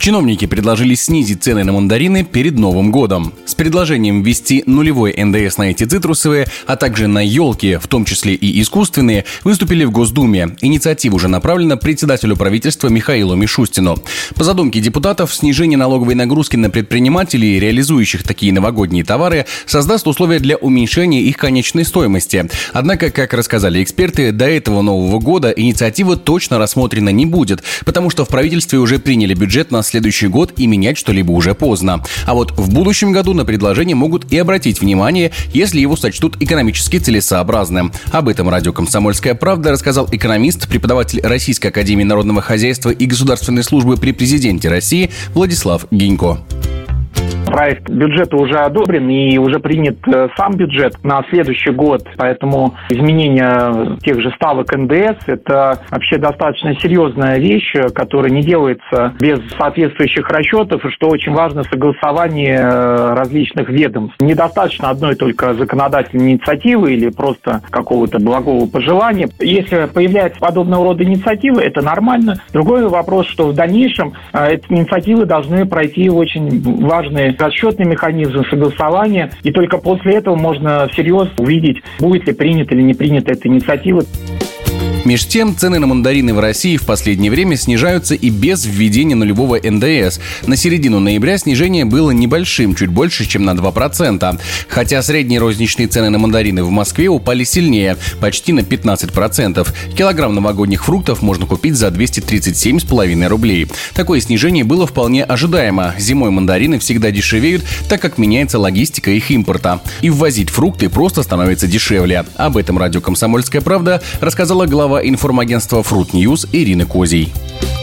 Чиновники предложили снизить цены на мандарины перед Новым годом. С предложением ввести нулевой НДС на эти цитрусовые, а также на елки, в том числе и искусственные, выступили в Госдуме. Инициатива уже направлена председателю правительства Михаилу Мишустину. По задумке депутатов, снижение налоговой нагрузки на предпринимателей, реализующих такие новогодние товары, создаст условия для уменьшения их конечной стоимости. Однако, как рассказали эксперты, до этого Нового года инициатива точно рассмотрена не будет, потому что в правительстве уже приняли бюджет на следующий год и менять что-либо уже поздно. А вот в будущем году на предложение могут и обратить внимание, если его сочтут экономически целесообразным. Об этом радио «Комсомольская правда» рассказал экономист, преподаватель Российской академии народного хозяйства и государственной службы при президенте России Владислав Гинько. Проект бюджета уже одобрен и уже принят э, сам бюджет на следующий год, поэтому изменение тех же ставок НДС – это вообще достаточно серьезная вещь, которая не делается без соответствующих расчетов, и что очень важно согласование э, различных ведомств. Недостаточно одной только законодательной инициативы или просто какого-то благого пожелания. Если появляется подобного рода инициативы, это нормально. Другой вопрос, что в дальнейшем э, эти инициативы должны пройти очень важные расчетный механизм согласования, и только после этого можно всерьез увидеть, будет ли принята или не принята эта инициатива. Меж тем, цены на мандарины в России в последнее время снижаются и без введения нулевого ндс. На середину ноября снижение было небольшим, чуть больше, чем на 2%. Хотя средние розничные цены на мандарины в Москве упали сильнее, почти на 15%. Килограмм новогодних фруктов можно купить за 237,5 рублей. Такое снижение было вполне ожидаемо. Зимой мандарины всегда дешевеют, так как меняется логистика их импорта. И ввозить фрукты просто становится дешевле. Об этом радио «Комсомольская правда» рассказала глава информагентства Fruit News Ирина Козий.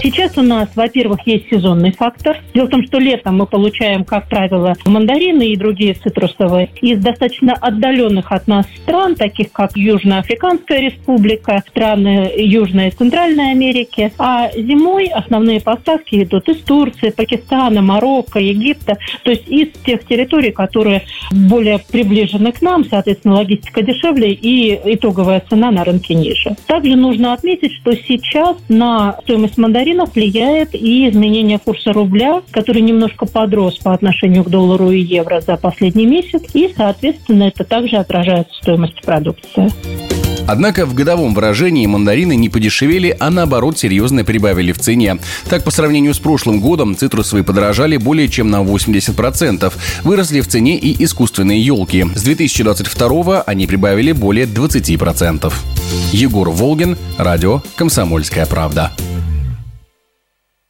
Сейчас у нас, во-первых, есть сезонный фактор. Дело в том, что летом мы получаем, как правило, мандарины и другие цитрусовые из достаточно отдаленных от нас стран, таких как Южноафриканская республика, страны Южной и Центральной Америки. А зимой основные поставки идут из Турции, Пакистана, Марокко, Египта, то есть из тех территорий, которые более приближены к нам, соответственно, логистика дешевле и итоговая цена на рынке ниже. Также нужно отметить, что сейчас на стоимость мандаринов мандаринов влияет и изменение курса рубля, который немножко подрос по отношению к доллару и евро за последний месяц. И, соответственно, это также отражается в стоимости продукции. Однако в годовом выражении мандарины не подешевели, а наоборот серьезно прибавили в цене. Так, по сравнению с прошлым годом, цитрусовые подорожали более чем на 80%. Выросли в цене и искусственные елки. С 2022 они прибавили более 20%. Егор Волгин, радио «Комсомольская правда».